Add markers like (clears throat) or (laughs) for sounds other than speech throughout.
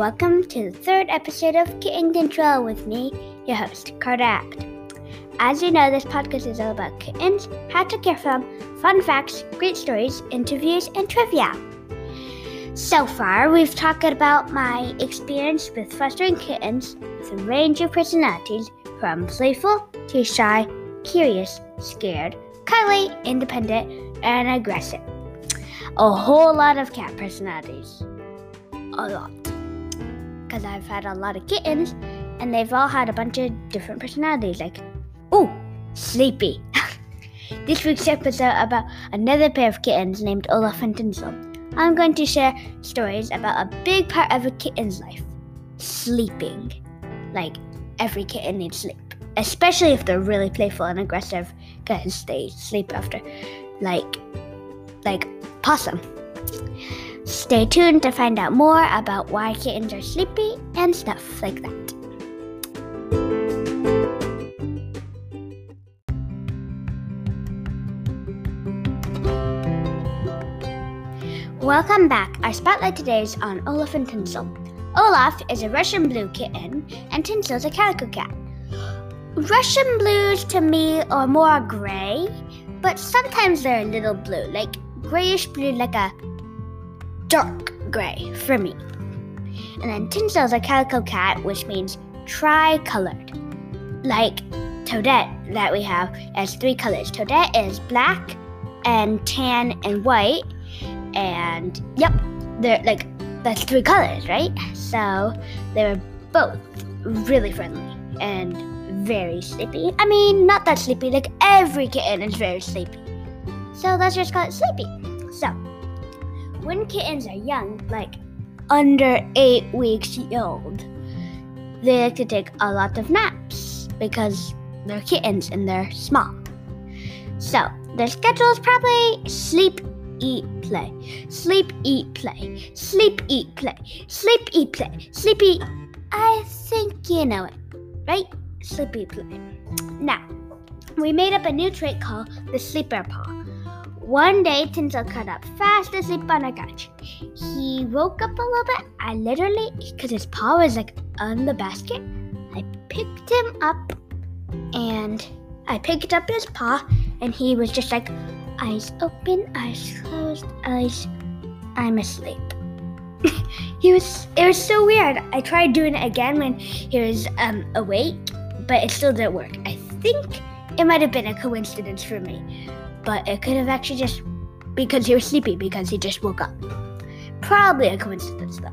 Welcome to the third episode of Kitten Kontrol with me, your host, Carter Apt. As you know, this podcast is all about kittens, how to care for them, fun facts, great stories, interviews, and trivia. So far, we've talked about my experience with fostering kittens with a range of personalities from playful to shy, curious, scared, cuddly, independent, and aggressive. A whole lot of cat personalities. A lot. Because I've had a lot of kittens, and they've all had a bunch of different personalities, like, ooh, sleepy. (laughs) this week's episode about another pair of kittens named Olaf and Tinsel. I'm going to share stories about a big part of a kitten's life sleeping. Like, every kitten needs sleep, especially if they're really playful and aggressive, because they sleep after, like, like possum. Stay tuned to find out more about why kittens are sleepy and stuff like that. Welcome back. Our spotlight today is on Olaf and Tinsel. Olaf is a Russian blue kitten, and Tinsel is a calico cat. Russian blues to me are more gray, but sometimes they're a little blue, like grayish blue, like a dark gray for me. And then Tinsel is a calico cat, which means tri-colored. Like Toadette that we have has three colors. Toadette is black and tan and white, and yep, they're like that's three colors, right? So they're both really friendly and very sleepy. I mean, not that sleepy, like every kitten is very sleepy. So let's just call it sleepy. When kittens are young, like under eight weeks old, they like to take a lot of naps because they're kittens and they're small. So, their schedule is probably sleep, eat, play. Sleep, eat, play. Sleep, eat, play. Sleep, eat, play. Sleep, eat. I think you know it, right? Sleep, eat, play. Now, we made up a new trait called the sleeper paw. One day, Tinsel got up fast asleep on a couch. He woke up a little bit. I literally, because his paw was like on the basket, I picked him up and I picked up his paw and he was just like, eyes open, eyes closed, eyes, I'm asleep. (laughs) he was, it was so weird. I tried doing it again when he was um, awake, but it still didn't work. I think it might have been a coincidence for me but it could have actually just because he was sleepy because he just woke up. Probably a coincidence though.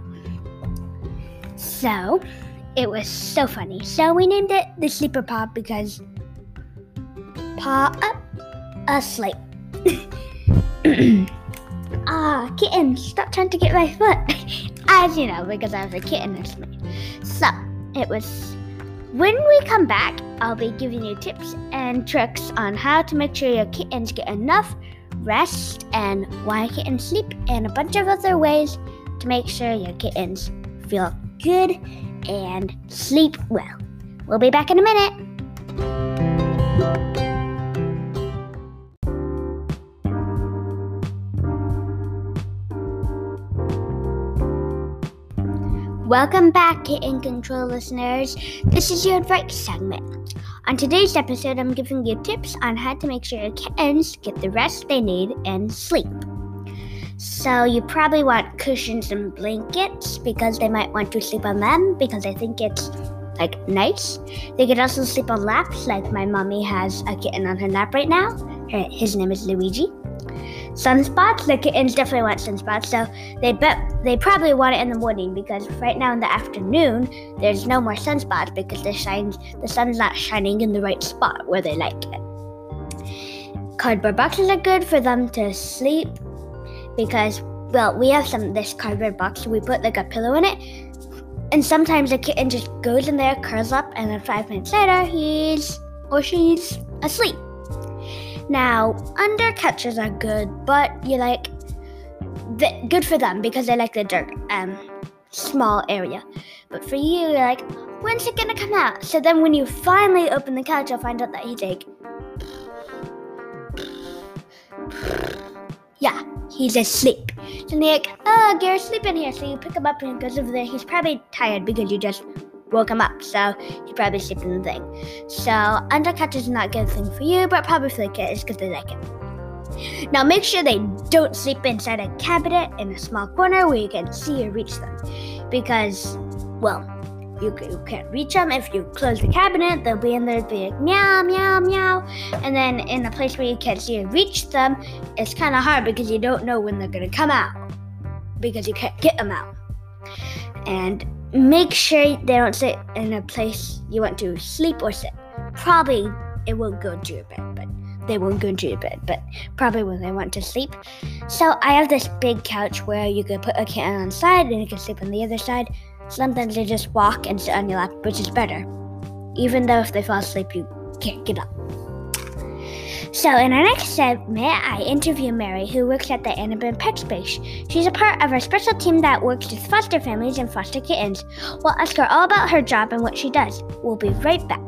So it was so funny. So we named it the sleeper paw because paw up, asleep. (coughs) ah, kitten, stop trying to get my foot. (laughs) As you know, because I was a kitten asleep. So it was when we come back, I'll be giving you tips and tricks on how to make sure your kittens get enough rest and why kittens sleep, and a bunch of other ways to make sure your kittens feel good and sleep well. We'll be back in a minute. Welcome back, Kitten Kontrol listeners. This is your advice segment. On today's episode, I'm giving you tips on how to make sure your kittens get the rest they need and sleep. So, you probably want cushions and blankets because they might want to sleep on them because I think it's like nice. They could also sleep on laps, like my mommy has a kitten on her lap right now. Her, his name is Luigi sunspots. The kittens definitely want sunspots, so they bet they probably want it in the morning because right now in the afternoon there's no more sunspots because the shines the sun's not shining in the right spot where they like it. Cardboard boxes are good for them to sleep because well we have some this cardboard box so we put like a pillow in it and sometimes the kitten just goes in there curls up and then five minutes later he's or she's asleep now, under catchers are good, but you like good for them because they like the dirt um small area. But for you, you're like, when's it gonna come out? So then when you finally open the couch, you'll find out that he's like Yeah, he's asleep. So they're like, oh, Gary's sleeping here. So you pick him up and he goes over there. He's probably tired because you just woke him up. So he probably sleeping in the thing. So undercut is not a good thing for you, but probably for the kids because they like it. Now make sure they don't sleep inside a cabinet in a small corner where you can see or reach them. Because, well, you, you can't reach them. If you close the cabinet, they'll be in there, be like meow, meow, meow. And then in a place where you can't see or reach them, it's kind of hard because you don't know when they're going to come out because you can't get them out. And make sure they don't sit in a place you want to sleep or sit. Probably it won't go into your bed, but they won't go into your bed, but probably when they want to sleep. So I have this big couch where you can put a kitten on the side and you can sleep on the other side. Sometimes they just walk and sit on your lap, which is better. Even though if they fall asleep, you can't get up. So, in our next segment, I interview Mary, who works at the Annenberg Pet Space. She's a part of our special team that works with foster families and foster kittens. We'll ask her all about her job and what she does. We'll be right back.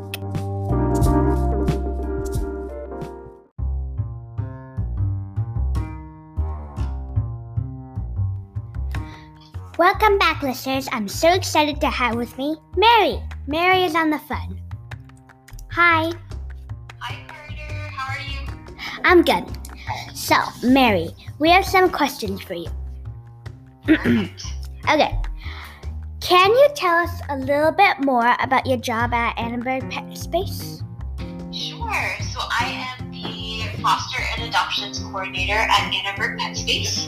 Welcome back, listeners. I'm so excited to have with me Mary. Mary is on the phone. Hi. Hi, I'm good. So, Mary, we have some questions for you. (clears throat) okay. Can you tell us a little bit more about your job at Annenberg Pet Space? Sure. So I am the foster and adoptions coordinator at Annenberg Pet Space.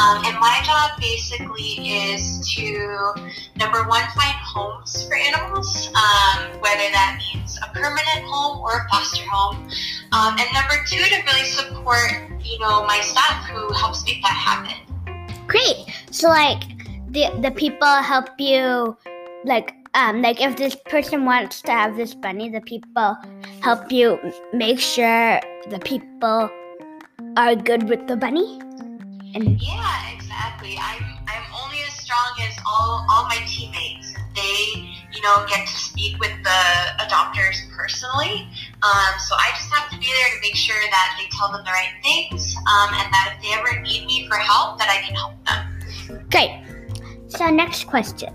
Um, and my job basically is to, number one, find homes for animals, um, whether that means a permanent home or a foster home. Um, and number two, to really support, you know, my staff who helps make that happen. Great. So, like, the the people help you, like, um, like if this person wants to have this bunny, the people help you make sure the people are good with the bunny. And yeah, exactly. I'm I'm only as strong as all all my teammates. They, you know, get to speak with the adopters personally. Um, so I just have to be there to make sure that they tell them the right things, um, and that if they ever need me for help, that I can help them. Great. So next question.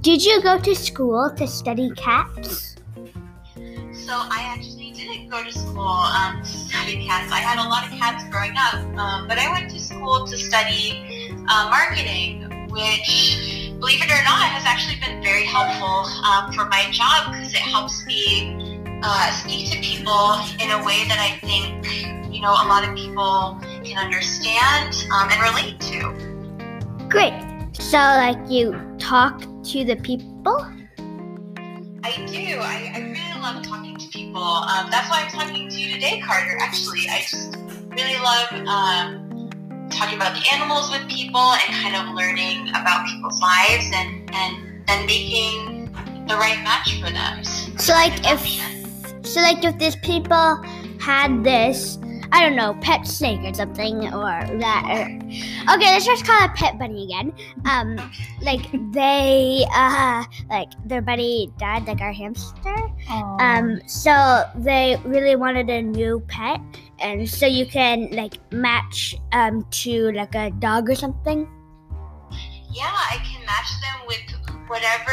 Did you go to school to study cats? So I actually didn't go to school um, to study cats. I had a lot of cats growing up, um, but I went to school to study uh, marketing, which, believe it or not, has actually been very helpful um, for my job because it helps me uh, speak to people in a way that I think you know a lot of people can understand um, and relate to. Great. So, like, you talk to the people? I do. I, I really love talking to people. Um, that's why I'm talking to you today, Carter. Actually, I just really love um, talking about the animals with people and kind of learning about people's lives and and then making the right match for them. So, like, if so, like, if these people had this I don't know, pet snake or something, or that. Or, okay, let's just call it pet bunny again. Um, like they, uh, like their buddy died, like our hamster. Aww. Um, so they really wanted a new pet, and so you can like match um to like a dog or something. Yeah, I can match them with whatever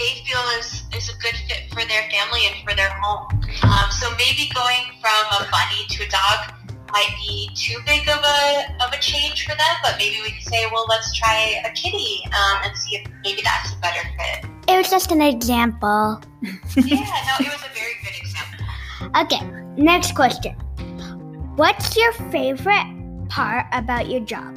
they feel is, is a good fit for their family and for their home. Um, so maybe going from a bunny to a dog might be too big of a of a change for them, but maybe we could say, well, let's try a kitty um, and see if maybe that's a better fit. It was just an example. yeah, no, (laughs) it was a very good example. Okay, next question. What's your favorite part about your job?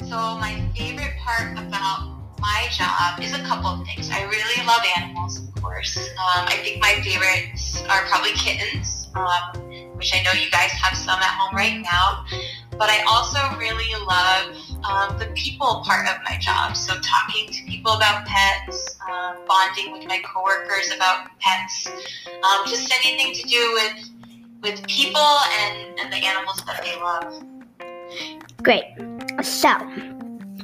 So my favorite part about my job is a couple of things. I really love animals, of course. Um, I think my favorites are probably kittens, um, which I know you guys have some at home right now. But I also really love um, the people part of my job. So talking to people about pets, um, bonding with my coworkers about pets, um, just anything to do with with people and, and the animals that they love. Great. So,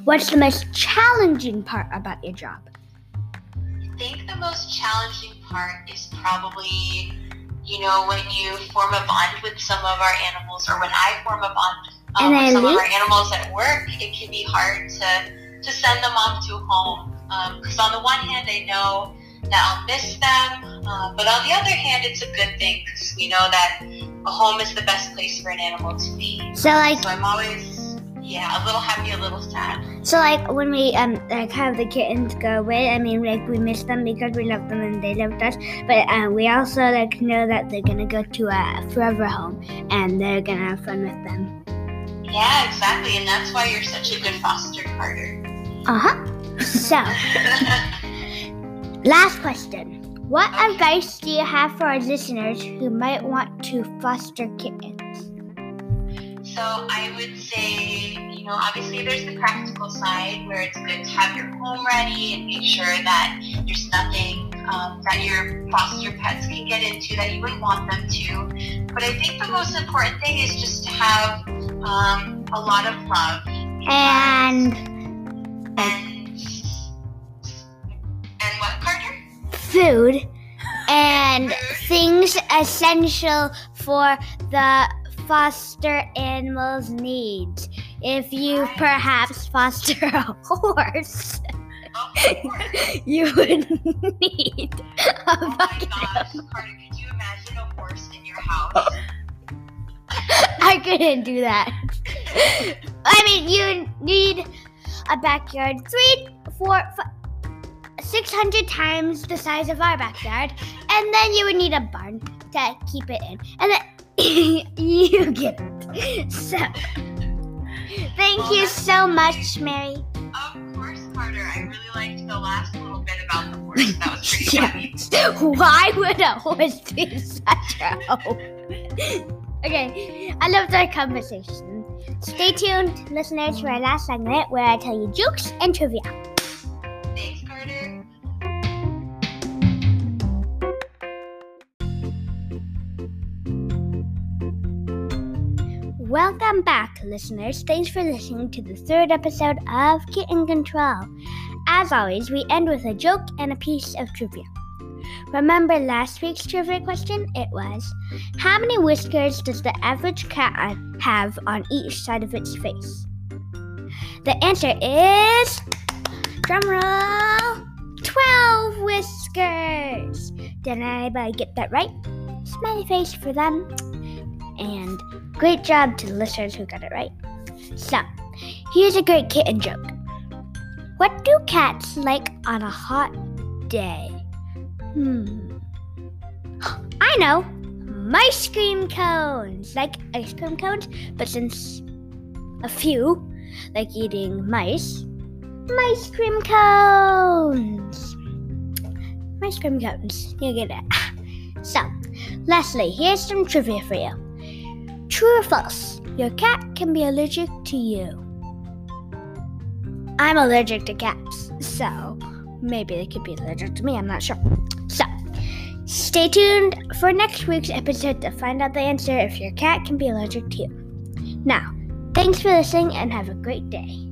What's the most challenging part about your job? I think the most challenging part is probably, you know, when you form a bond with some of our animals, or when I form a bond Um, with some then of our animals at work, it can be hard to to send them off to home because on the one hand, I know that I'll miss them, uh, but on the other hand, it's a good thing because we know that a home is the best place for an animal to be. So like So I'm always, yeah, a little happy, a little sad. so like when we um like have the kittens go away, I mean like we miss them because we love them and they loved us. But uh, we also like know that they're gonna go to a forever home and they're gonna have fun with them. Yeah, exactly, and that's why you're such a good foster, Carter. Uh huh. So (laughs) last question. What Okay. advice do you have for our listeners who might want to foster kittens? So I would say, you know, obviously there's the practical side where it's good to have your home ready and make sure that there's nothing um, that your foster pets can get into that you wouldn't want them to. But I think the most important thing is just to have um, a lot of love And and and what, Carter? food and (laughs) things essential for the foster animal's needs. If you perhaps foster a horse, (laughs) you would need a Oh bucket. gosh, Carter, could you imagine a horse in your house? I couldn't do that. I mean, you need a backyard three, four, five, six hundred times the size of our backyard, and then you would need a barn to keep it in, and then you get it. So, thank you so much, Mary. Of course, Carter. I really liked the last little bit about the horse. That was pretty (laughs) funny. Why would a horse be such a hoe? okay, I loved our conversation. Stay tuned, listeners, for our last segment where I tell you jokes and trivia. Welcome back, listeners. Thanks for listening to the third episode of Kitten Kontrol. As always, we end with a joke and a piece of trivia. Remember last week's trivia question? It was How many whiskers does the average cat have on each side of its face? The answer is. Drumroll! 12 whiskers! Did anybody get that right? Smiley face for them. And great job to the listeners who got it right. So, here's a great kitten joke. What do cats like on a hot day? Hmm. (gasps) I know! Ice cream cones! Like ice cream cones, but since a few like eating mice, ice cream cones! Ice cream cones. You get it. (laughs) So, Leslie, here's some trivia for you. True or false? Your cat can be allergic to you. I'm allergic to cats, so maybe they could be allergic to me. I'm not sure. So, stay tuned for next week's episode to find out the answer if your cat can be allergic to you. Now, thanks for listening and have a great day.